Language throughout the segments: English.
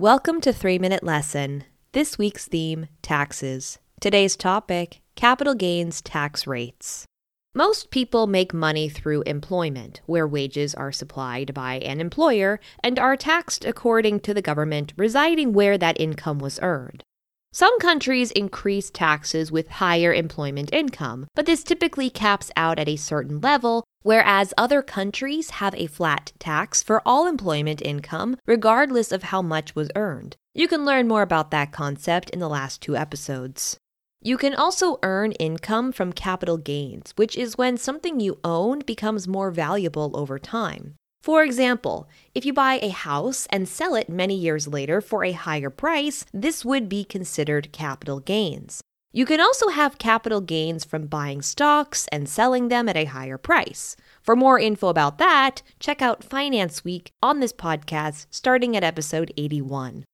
Welcome to 3 Minute Lesson. This week's theme taxes. Today's topic capital gains tax rates. Most people make money through employment, where wages are supplied by an employer and are taxed according to the government residing where that income was earned. Some countries increase taxes with higher employment income, but this typically caps out at a certain level, whereas other countries have a flat tax for all employment income, regardless of how much was earned. You can learn more about that concept in the last two episodes. You can also earn income from capital gains, which is when something you own becomes more valuable over time. For example, if you buy a house and sell it many years later for a higher price, this would be considered capital gains. You can also have capital gains from buying stocks and selling them at a higher price. For more info about that, check out Finance Week on this podcast starting at episode 81.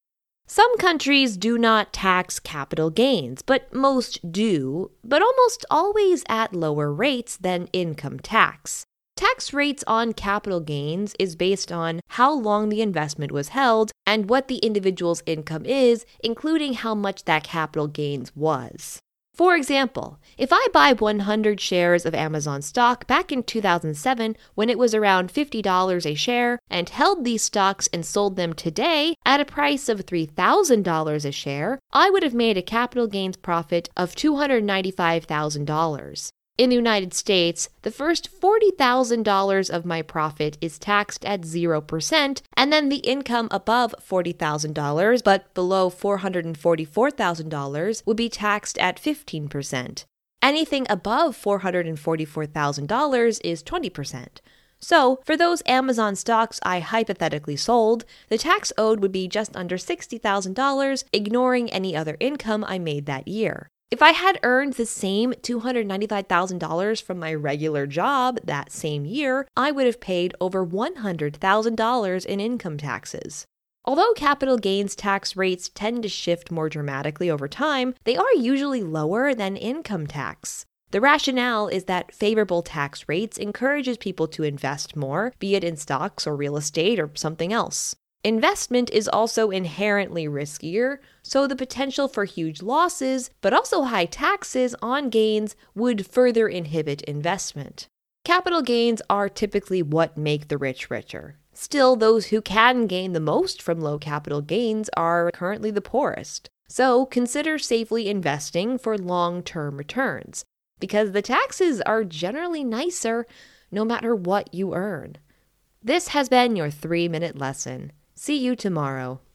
Some countries do not tax capital gains, but most do, but almost always at lower rates than income tax. Tax rates on capital gains is based on how long the investment was held and what the individual's income is, including how much that capital gains was. For example, if I buy 100 shares of Amazon stock back in 2007 when it was around $50 a share and held these stocks and sold them today at a price of $3,000 a share, I would have made a capital gains profit of $295,000. In the United States, the first $40,000 of my profit is taxed at 0%, and then the income above $40,000 but below $444,000 would be taxed at 15%. Anything above $444,000 is 20%. So, for those Amazon stocks I hypothetically sold, the tax owed would be just under $60,000, ignoring any other income I made that year. If I had earned the same $295,000 from my regular job that same year, I would have paid over $100,000 in income taxes. Although capital gains tax rates tend to shift more dramatically over time, they are usually lower than income tax. The rationale is that favorable tax rates encourages people to invest more, be it in stocks or real estate or something else. Investment is also inherently riskier, so the potential for huge losses, but also high taxes on gains, would further inhibit investment. Capital gains are typically what make the rich richer. Still, those who can gain the most from low capital gains are currently the poorest. So consider safely investing for long term returns, because the taxes are generally nicer no matter what you earn. This has been your three minute lesson. See you tomorrow.